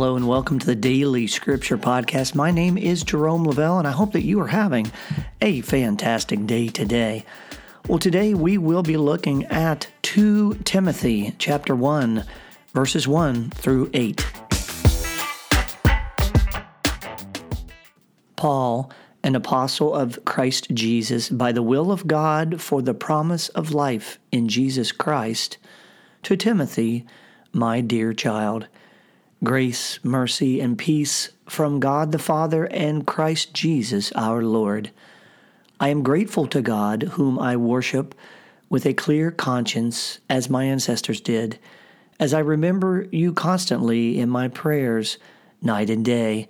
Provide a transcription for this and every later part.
Hello and welcome to the Daily Scripture Podcast. My name is Jerome Lavelle, and I hope that you are having a fantastic day today. Well, today we will be looking at 2 Timothy chapter 1, verses 1 through 8. Paul, an apostle of Christ Jesus, by the will of God for the promise of life in Jesus Christ, to Timothy, my dear child Grace, mercy, and peace from God the Father and Christ Jesus our Lord. I am grateful to God, whom I worship with a clear conscience, as my ancestors did, as I remember you constantly in my prayers, night and day.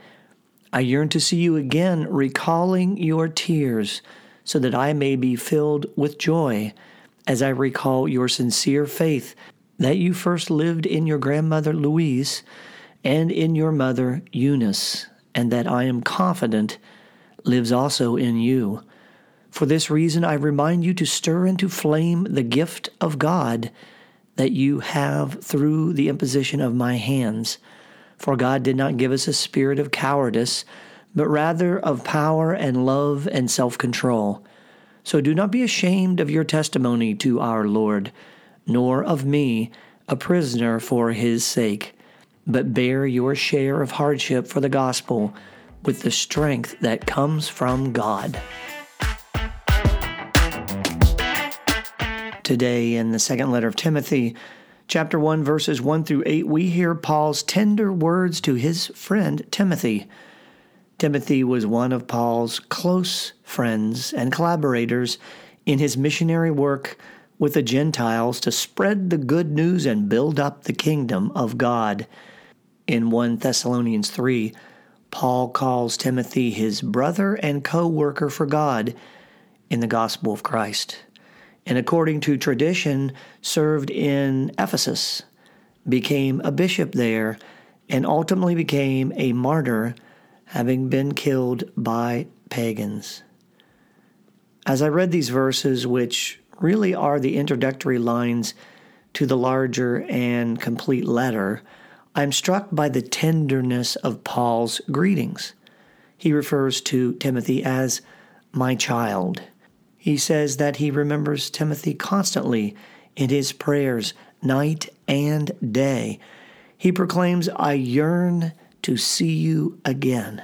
I yearn to see you again, recalling your tears, so that I may be filled with joy as I recall your sincere faith that you first lived in your grandmother Lois and in your mother Eunice, and that I am confident lives also in you. For this reason, I remind you to stir into flame the gift of God that you have through the imposition of my hands. For God did not give us a spirit of cowardice, but rather of power and love and self control. So do not be ashamed of your testimony to our Lord, nor of me, a prisoner for his sake but bear your share of hardship for the gospel with the strength that comes from God. Today, in the second letter of Timothy, chapter 1, verses 1 through 8, we hear Paul's tender words to his friend Timothy. Timothy was one of Paul's close friends and collaborators in his missionary work with the Gentiles to spread the good news and build up the kingdom of God. In 1 Thessalonians 3, Paul calls Timothy his brother and co worker for God in the gospel of Christ. And according to tradition, served in Ephesus, became a bishop there, and ultimately became a martyr, having been killed by pagans. As I read these verses, which really are the introductory lines to the larger and complete letter, I'm struck by the tenderness of Paul's greetings. He refers to Timothy as my child. He says that he remembers Timothy constantly in his prayers, night and day. He proclaims, I yearn to see you again.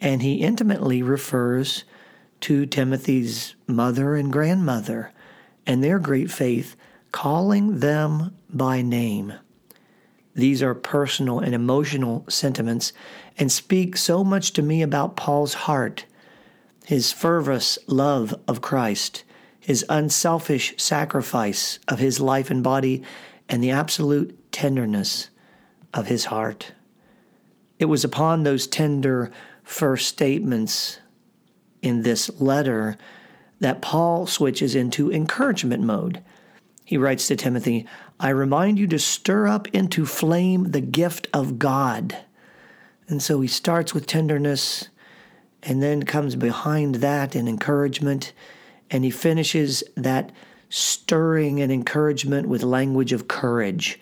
And he intimately refers to Timothy's mother and grandmother and their great faith, calling them by name. These are personal and emotional sentiments and speak so much to me about Paul's heart, his fervous love of Christ, his unselfish sacrifice of his life and body, and the absolute tenderness of his heart. It was upon those tender first statements in this letter that Paul switches into encouragement mode. He writes to Timothy, I remind you to stir up into flame the gift of God. And so he starts with tenderness and then comes behind that in encouragement. And he finishes that stirring and encouragement with language of courage,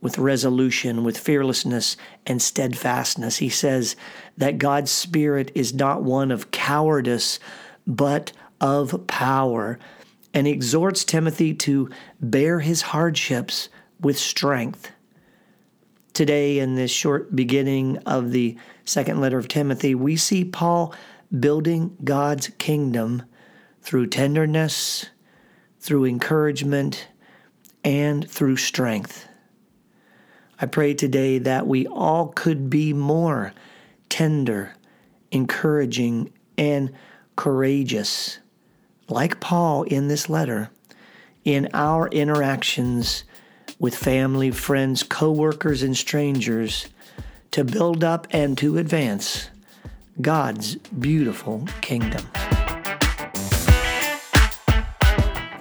with resolution, with fearlessness and steadfastness. He says that God's Spirit is not one of cowardice, but of power and exhorts Timothy to bear his hardships with strength. Today, in this short beginning of the second letter of Timothy, we see Paul building God's kingdom through tenderness, through encouragement, and through strength. I pray today that we all could be more tender, encouraging, and courageous like Paul in this letter, in our interactions with family, friends, coworkers, and strangers to build up and to advance God's beautiful kingdom.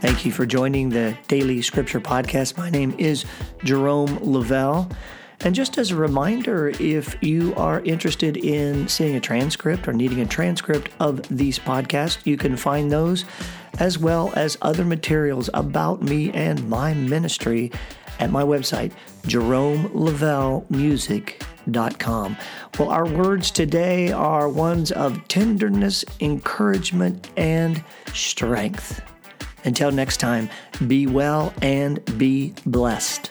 Thank you for joining the Daily Scripture Podcast. My name is Jerome Lavelle. And just as a reminder, if you are interested in seeing a transcript or needing a transcript of these podcasts, you can find those as well as other materials about me and my ministry at my website, jeromelavellemusic.com. Well, our words today are ones of tenderness, encouragement, and strength. Until next time, be well and be blessed.